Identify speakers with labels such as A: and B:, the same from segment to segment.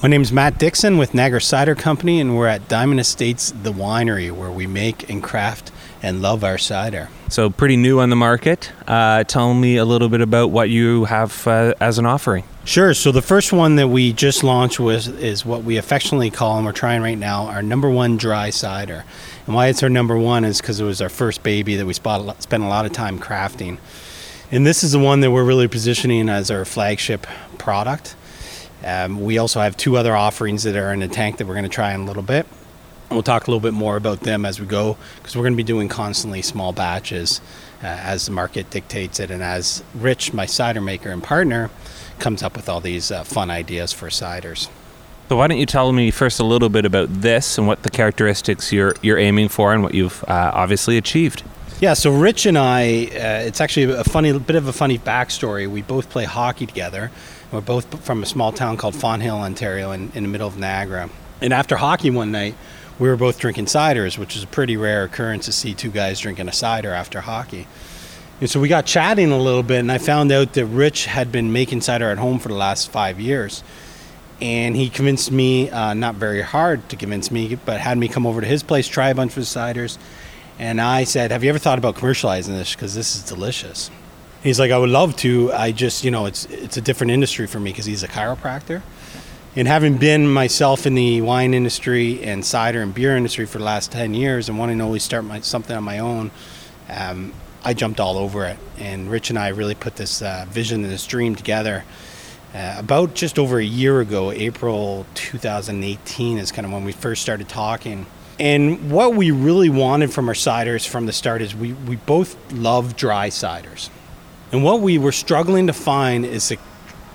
A: My name is Matt Dixon with Niagara Cider Company, and we're at Diamond Estates, the winery, where we make and craft and love our cider.
B: So, pretty new on the market. Uh, tell me a little bit about what you have uh, as an offering.
A: Sure. So, the first one that we just launched was is what we affectionately call, and we're trying right now, our number one dry cider. And why it's our number one is because it was our first baby that we spent a lot of time crafting. And this is the one that we're really positioning as our flagship product. Um, we also have two other offerings that are in the tank that we're going to try in a little bit. We'll talk a little bit more about them as we go because we're going to be doing constantly small batches uh, as the market dictates it and as Rich, my cider maker and partner, comes up with all these uh, fun ideas for ciders.
B: So why don't you tell me first a little bit about this and what the characteristics you're you're aiming for and what you've uh, obviously achieved?
A: Yeah, so Rich and I, uh, it's actually a funny bit of a funny backstory. We both play hockey together. We're both from a small town called Fawn Fonthill, Ontario, in, in the middle of Niagara. And after hockey one night, we were both drinking ciders, which is a pretty rare occurrence to see two guys drinking a cider after hockey. And so we got chatting a little bit, and I found out that Rich had been making cider at home for the last five years. And he convinced me, uh, not very hard to convince me, but had me come over to his place, try a bunch of ciders. And I said, Have you ever thought about commercializing this? Because this is delicious. He's like, I would love to. I just, you know, it's it's a different industry for me because he's a chiropractor. And having been myself in the wine industry and cider and beer industry for the last 10 years and wanting to always start my, something on my own, um, I jumped all over it. And Rich and I really put this uh, vision and this dream together. Uh, about just over a year ago, April 2018 is kind of when we first started talking. And what we really wanted from our ciders from the start is we, we both love dry ciders. And what we were struggling to find is a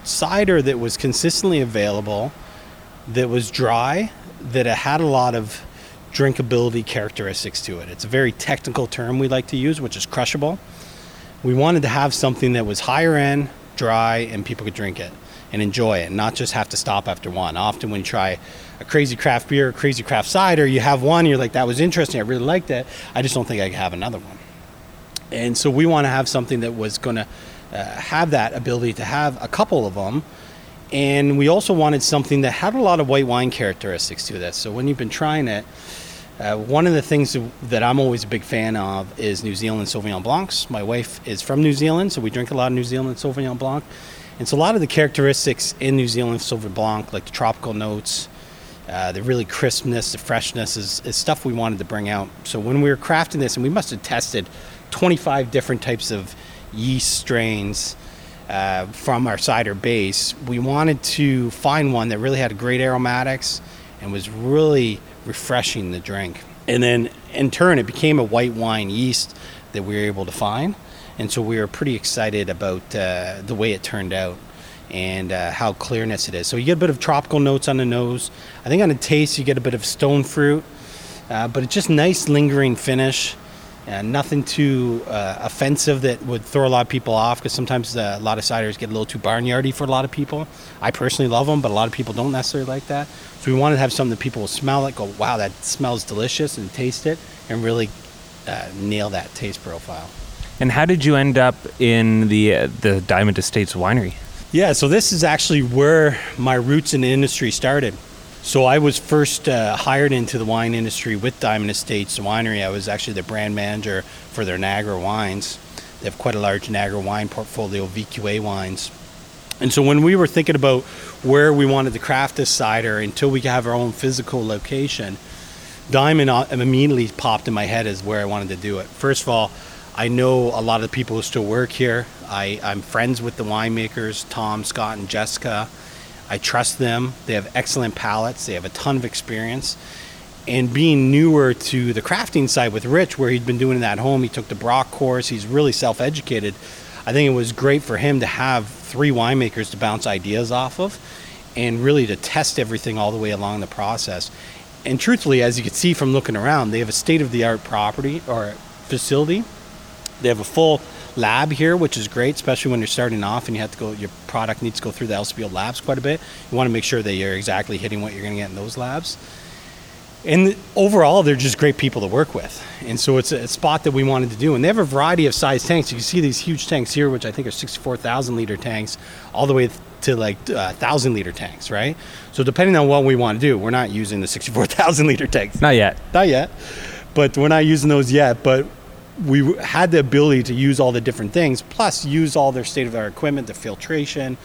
A: cider that was consistently available, that was dry, that it had a lot of drinkability characteristics to it. It's a very technical term we like to use, which is crushable. We wanted to have something that was higher end, dry, and people could drink it and enjoy it, not just have to stop after one. Often, when you try a crazy craft beer, a crazy craft cider, you have one, you're like, that was interesting, I really liked it. I just don't think I could have another one. And so we want to have something that was going to uh, have that ability to have a couple of them. And we also wanted something that had a lot of white wine characteristics to this. So when you've been trying it, uh, one of the things that I'm always a big fan of is New Zealand Sauvignon Blancs. My wife is from New Zealand, so we drink a lot of New Zealand Sauvignon Blanc. And so a lot of the characteristics in New Zealand Sauvignon Blanc, like the tropical notes, uh, the really crispness, the freshness, is, is stuff we wanted to bring out. So when we were crafting this, and we must have tested 25 different types of yeast strains uh, from our cider base, we wanted to find one that really had great aromatics and was really refreshing the drink. And then in turn, it became a white wine yeast that we were able to find. And so we were pretty excited about uh, the way it turned out and uh, how clearness it is. So you get a bit of tropical notes on the nose. I think on the taste, you get a bit of stone fruit, uh, but it's just nice lingering finish. Uh, nothing too uh, offensive that would throw a lot of people off because sometimes uh, a lot of ciders get a little too barnyardy for a lot of people. I personally love them, but a lot of people don't necessarily like that. So we wanted to have something that people will smell it, go, wow, that smells delicious, and taste it, and really uh, nail that taste profile.
B: And how did you end up in the uh, the Diamond Estates winery?
A: Yeah, so this is actually where my roots in the industry started. So I was first uh, hired into the wine industry with Diamond Estates Winery. I was actually the brand manager for their Niagara wines. They have quite a large Niagara wine portfolio, VQA wines. And so when we were thinking about where we wanted to craft this cider until we could have our own physical location, Diamond uh, immediately popped in my head as where I wanted to do it. First of all, I know a lot of the people who still work here. I, I'm friends with the winemakers, Tom, Scott, and Jessica. I trust them. They have excellent palates. They have a ton of experience. And being newer to the crafting side with Rich, where he'd been doing it at home, he took the Brock course. He's really self-educated. I think it was great for him to have three winemakers to bounce ideas off of, and really to test everything all the way along the process. And truthfully, as you can see from looking around, they have a state-of-the-art property or facility. They have a full lab here, which is great, especially when you're starting off and you have to go. Your product needs to go through the LCBO labs quite a bit. You want to make sure that you're exactly hitting what you're going to get in those labs. And overall, they're just great people to work with. And so it's a spot that we wanted to do. And they have a variety of size tanks. You can see these huge tanks here, which I think are 64,000 liter tanks, all the way to like uh, thousand liter tanks, right? So depending on what we want to do, we're not using the sixty-four thousand liter tanks.
B: Not yet.
A: Not yet, but we're not using those yet. But we had the ability to use all the different things, plus use all their state-of-the-art equipment, the filtration.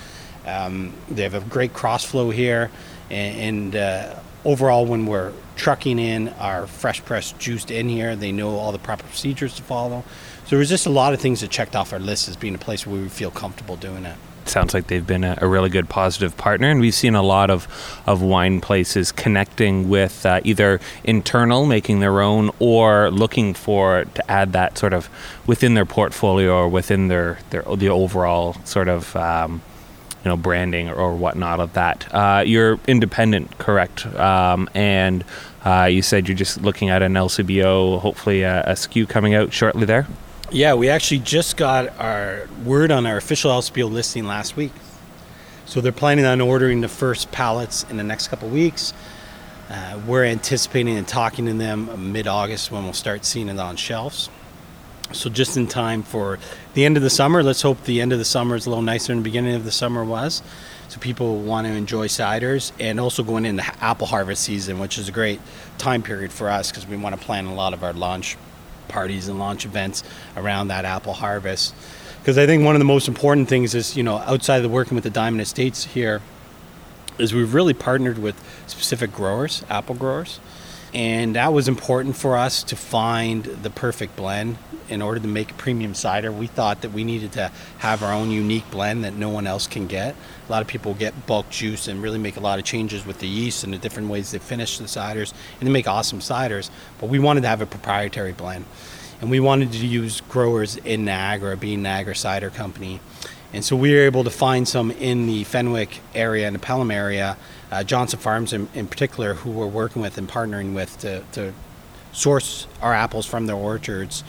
A: Um, they have a great cross flow here, and, and uh, overall, when we're trucking in our fresh pressed juiced in here, they know all the proper procedures to follow. So there was just a lot of things that checked off our list as being a place where we would feel comfortable doing it
B: sounds like they've been a, a, really good positive partner and we've seen a lot of, of wine places connecting with uh, either internal making their own or looking for to add that sort of within their portfolio or within their, their the overall sort of um, you know branding or, or, whatnot of that. Uh, you're independent correct? Um, and uh, you said you're just looking at an LCBO hopefully a, a SKU coming out shortly there
A: yeah, we actually just got our word on our official LCBO listing last week. So they're planning on ordering the first pallets in the next couple weeks. Uh, we're anticipating and talking to them mid August when we'll start seeing it on shelves. So just in time for the end of the summer. Let's hope the end of the summer is a little nicer than the beginning of the summer was. So people want to enjoy ciders and also going into apple harvest season, which is a great time period for us because we want to plan a lot of our launch parties and launch events around that apple harvest. Because I think one of the most important things is, you know, outside of working with the Diamond Estates here, is we've really partnered with specific growers, apple growers, and that was important for us to find the perfect blend in order to make a premium cider. We thought that we needed to have our own unique blend that no one else can get. A lot of people get bulk juice and really make a lot of changes with the yeast and the different ways they finish the ciders, and they make awesome ciders. But we wanted to have a proprietary blend, and we wanted to use growers in Niagara, being Niagara Cider Company. And so we were able to find some in the Fenwick area and the Pelham area uh, Johnson Farms in, in, particular, who we're working with and partnering with to, to source our apples from their orchards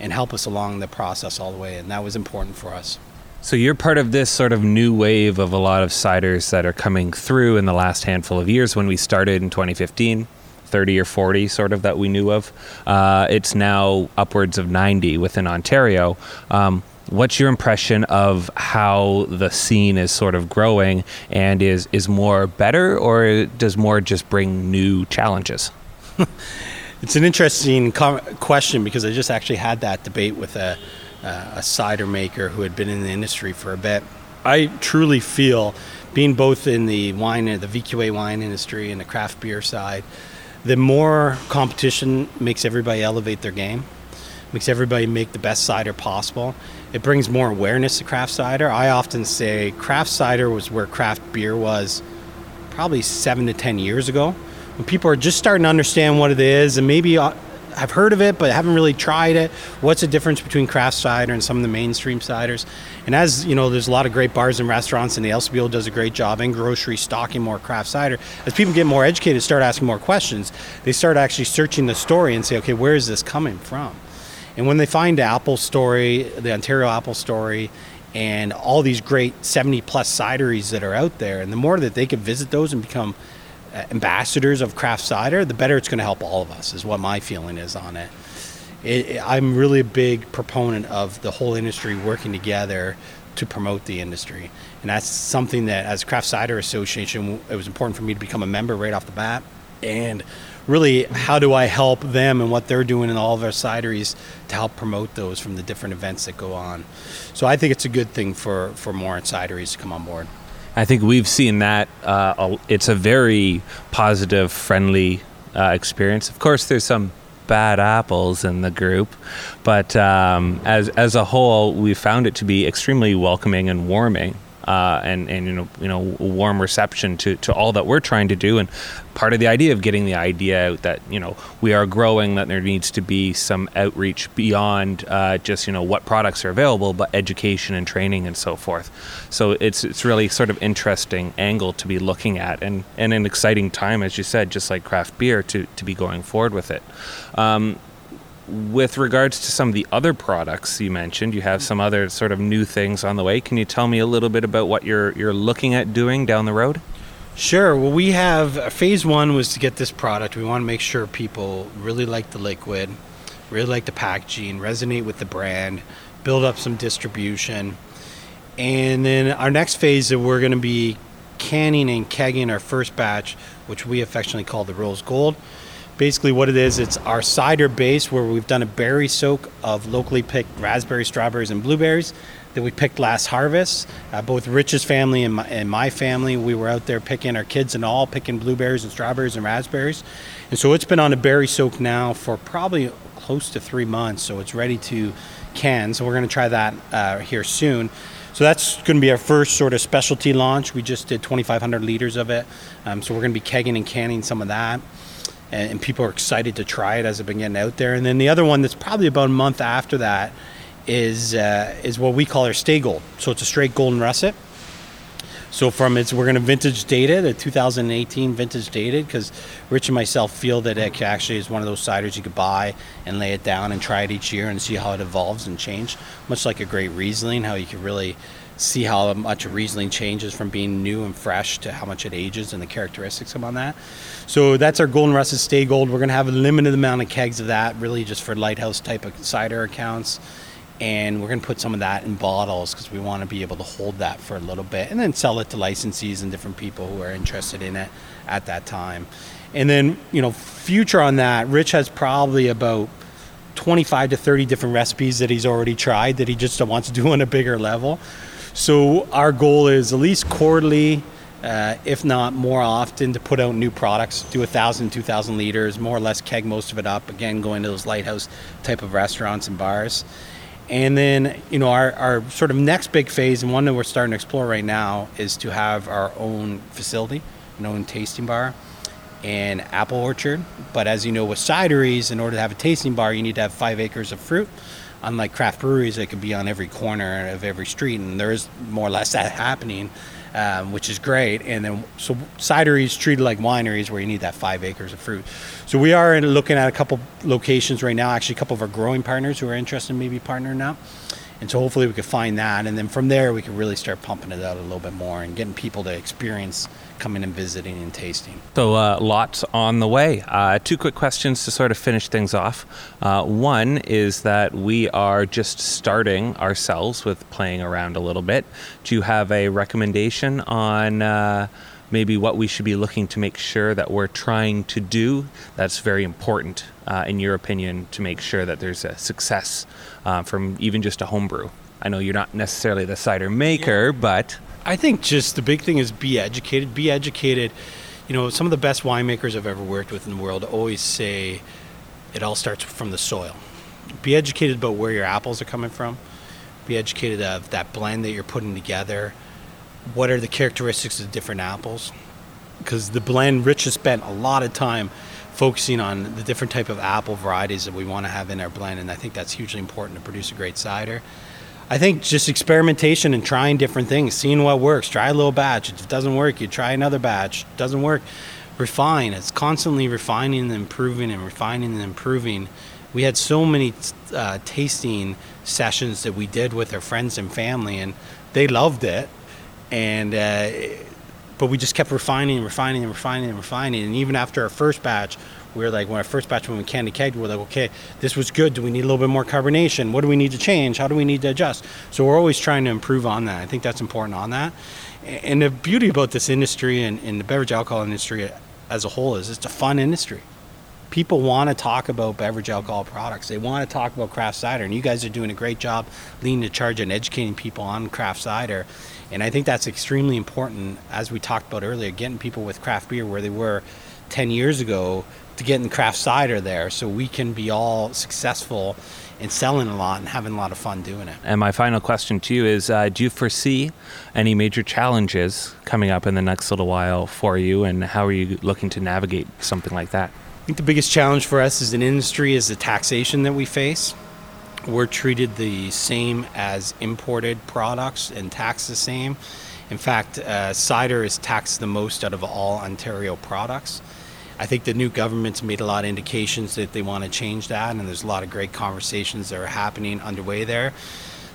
A: and help us along the process all the way. And that was important for us.
B: So you're part of this sort of new wave of a lot of ciders that are coming through in the last handful of years. When we started in 2015, 30 or 40 sort of that we knew of. Uh, it's now upwards of 90 within Ontario. Um, what's your impression of how the scene is sort of growing and is is more better or does more just bring new challenges?
A: It's an interesting com- question because i just actually had that debate with a, uh, a cider maker who had been in the industry for a bit. I truly feel being both in the wine the vqa wine industry and the craft beer side the more competition makes everybody elevate their game makes everybody make the best cider possible it brings more awareness to craft cider. I often say craft cider was where craft beer was probably seven to ten years ago, when people are just starting to understand what it is and maybe uh, have heard of it but haven't really tried it. What's the difference between craft cider and some of the mainstream ciders? And as you know, there's a lot of great bars and restaurants, and the LCBO does a great job in grocery stocking more craft cider. As people get more educated, start asking more questions, they start actually searching the story and say, okay, where is this coming from? And when they find Apple story, the Ontario Apple story, and all these great 70 plus cideries that are out there, and the more that they can visit those and become uh, ambassadors of craft cider, the better it's going to help all of us, is what my feeling is on it. it. I'm really a big proponent of the whole industry working together to promote the industry. And that's something that, as Craft Cider Association, it was important for me to become a member right off the bat. And really how do I help them and what they're doing in all of our cideries to help promote those from the different events that go on. So I think it's a good thing for, for more cideries to come on board.
B: I think we've seen that. Uh, it's a very positive, friendly uh, experience. Of course, there's some bad apples in the group, but um, as as a whole, we found it to be extremely welcoming and warming uh, and and you know you know warm reception to, to all that we're trying to do. And part of the idea of getting the idea out that you know we are growing that there needs to be some outreach beyond uh, just you know what products are available but education and training and so forth. So it's it's really sort of interesting angle to be looking at and and an exciting time as you said just like craft beer to to be going forward with it. Um, with regards to some of the other products you mentioned, you have some other sort of new things on the way. Can you tell me a little bit about what you're you're looking at doing down the road?
A: Sure. Well, we have phase one was to get this product. We want to make sure people really like the liquid, really like the packaging, resonate with the brand, build up some distribution. And then our next phase that we're going to be canning and kegging our first batch, which we affectionately call the Rose Gold. Basically, what it is, it's our cider base where we've done a berry soak of locally picked raspberries, strawberries, and blueberries that we picked last harvest. Uh, both Rich's family and my, and my family, we were out there picking our kids and all picking blueberries and strawberries and raspberries. And so it's been on a berry soak now for probably close to three months. So it's ready to can. So we're going to try that uh, here soon. So that's going to be our first sort of specialty launch. We just did 2,500 liters of it. Um, so we're going to be kegging and canning some of that. And, and, people are excited to try it as it's been getting out there. And then the other one that's probably about a month after that is uh, is what we call our Stay Gold. So it's a straight golden russet. So from it's we're going to vintage date it, a 2018 vintage dated, because Rich and myself feel that it actually is one of those ciders you could buy and lay it down and try it each year and see how it evolves and change. Much like a great Riesling, how you can really see how much a Riesling changes from being new and fresh to how much it ages and the characteristics come on that. So that's our Golden Russet Stay Gold. We're going to have a limited amount of kegs of that, really just for lighthouse type of cider accounts and we're going to put some of that in bottles because we want to be able to hold that for a little bit and then sell it to licensees and different people who are interested in it at that time and then you know future on that rich has probably about 25 to 30 different recipes that he's already tried that he just wants to do on a bigger level so our goal is at least quarterly uh, if not more often, to put out new products, do a thousand, two thousand liters, more or less keg most of it up. Again, going to those lighthouse type of restaurants and bars, and then, you know, our, our sort of next big phase, and one that we're starting to explore right now, is to have our own facility, an own tasting bar and apple orchard. But as you know, with cideries, in order to have a tasting bar, you need to have five acres of fruit. Unlike craft breweries, that could be on every corner of every street, and there is more or less that happening um, which is great. And then so cideries treated like wineries where you need that five acres of fruit. So we are looking at a couple locations right now. Actually, a couple of our growing partners who are interested in maybe partnering up. And so hopefully we could find that, and then from there we could really start pumping it out a little bit more and getting people to experience coming and visiting and tasting.
B: So, uh, lots on the way. Uh, two quick questions to sort of finish things off. Uh, one is that we are just starting ourselves with playing around a little bit. Do you have a recommendation on? Uh, maybe what we should be looking to make sure that we're trying to do that's very important uh, in your opinion to make sure that there's a success uh, from even just a homebrew i know you're not necessarily the cider maker yeah. but
A: I think just the big thing is be educated. Be educated. You know, some of the best winemakers I've ever worked with in the world always say it all starts from the soil. Be educated about where your apples are coming from. Be educated of that blend that you're putting together. What are the characteristics of different apples? Because the blend, Rich has spent a lot of time focusing on the different type of apple varieties that we want to have in our blend, and I think that's hugely important to produce a great cider. I think just experimentation and trying different things, seeing what works. Try a little batch. If it doesn't work, you try another batch. It doesn't work, refine. It's constantly refining and improving and refining and improving. We had so many uh, tasting sessions that we did with our friends and family, and they loved it. And uh, but we just kept refining and refining and refining and refining. And even after our first batch, we were like, when our first batch when we candy kegged, we're like, okay, this was good. Do we need a little bit more carbonation? What do we need to change? How do we need to adjust? So we're always trying to improve on that. I think that's important on that. And the beauty about this industry and, and the beverage alcohol industry as a whole is it's a fun industry. People want to talk about beverage alcohol products. They want to talk about craft cider, and you guys are doing a great job leading the charge and educating people on craft cider. And I think that's extremely important, as we talked about earlier, getting people with craft beer where they were 10 years ago to get in craft cider there so we can be all successful in selling a lot and having a lot of fun doing it.
B: And my final question to you is uh, Do you foresee any major challenges coming up in the next little while for you, and how are you looking to navigate something like that?
A: I think the biggest challenge for us as an industry is the taxation that we face. We're treated the same as imported products and taxed the same. In fact, uh, cider is taxed the most out of all Ontario products. I think the new government's made a lot of indications that they want to change that, and there's a lot of great conversations that are happening underway there.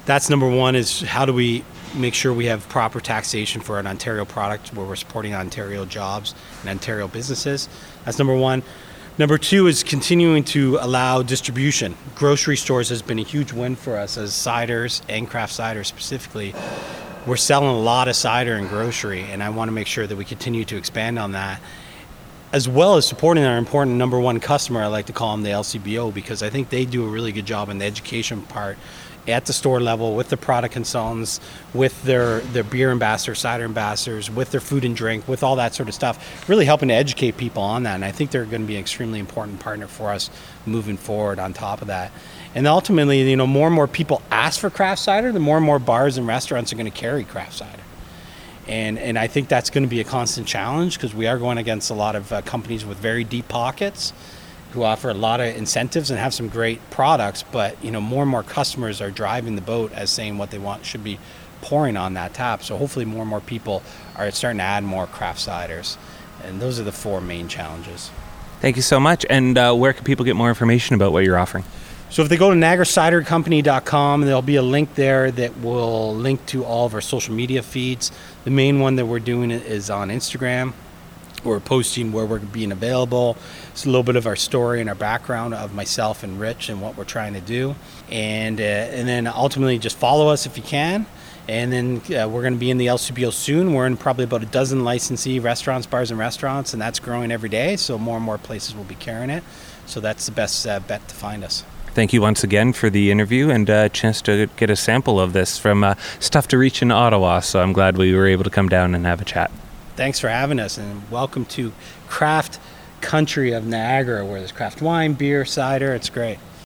A: That's number one is how do we make sure we have proper taxation for an Ontario product where we're supporting Ontario jobs and Ontario businesses. That's number one. Number two is continuing to allow distribution. Grocery stores has been a huge win for us as ciders and craft cider specifically we're selling a lot of cider in grocery, and I want to make sure that we continue to expand on that, as well as supporting our important number one customer. I like to call them the LCBO because I think they do a really good job in the education part at the store level with the product consultants, with their, their beer ambassadors, cider ambassadors, with their food and drink, with all that sort of stuff, really helping to educate people on that. And I think they're going to be an extremely important partner for us moving forward on top of that. And ultimately, you know, more and more people ask for craft cider, the more and more bars and restaurants are going to carry craft cider. And, and I think that's going to be a constant challenge because we are going against a lot of uh, companies with very deep pockets who offer a lot of incentives and have some great products, but you know more and more customers are driving the boat as saying what they want should be pouring on that tap. So hopefully more and more people are starting to add more craft ciders, and those are the four main challenges.
B: Thank you so much. And uh, where can people get more information about what you're offering?
A: So if they go to NiagaraCiderCompany.com, there'll be a link there that will link to all of our social media feeds. The main one that we're doing is on Instagram. We're posting where we're being available. It's a little bit of our story and our background of myself and Rich and what we're trying to do, and uh, and then ultimately just follow us if you can. And then uh, we're going to be in the LCBO soon. We're in probably about a dozen licensee restaurants, bars, and restaurants, and that's growing every day. So more and more places will be carrying it. So that's the best uh, bet to find us.
B: Thank you once again for the interview and a chance to get a sample of this from uh, Stuff to Reach in Ottawa. So I'm glad we were able to come down and have a chat.
A: Thanks for having us, and welcome to craft country of Niagara, where there's craft wine, beer, cider. It's great.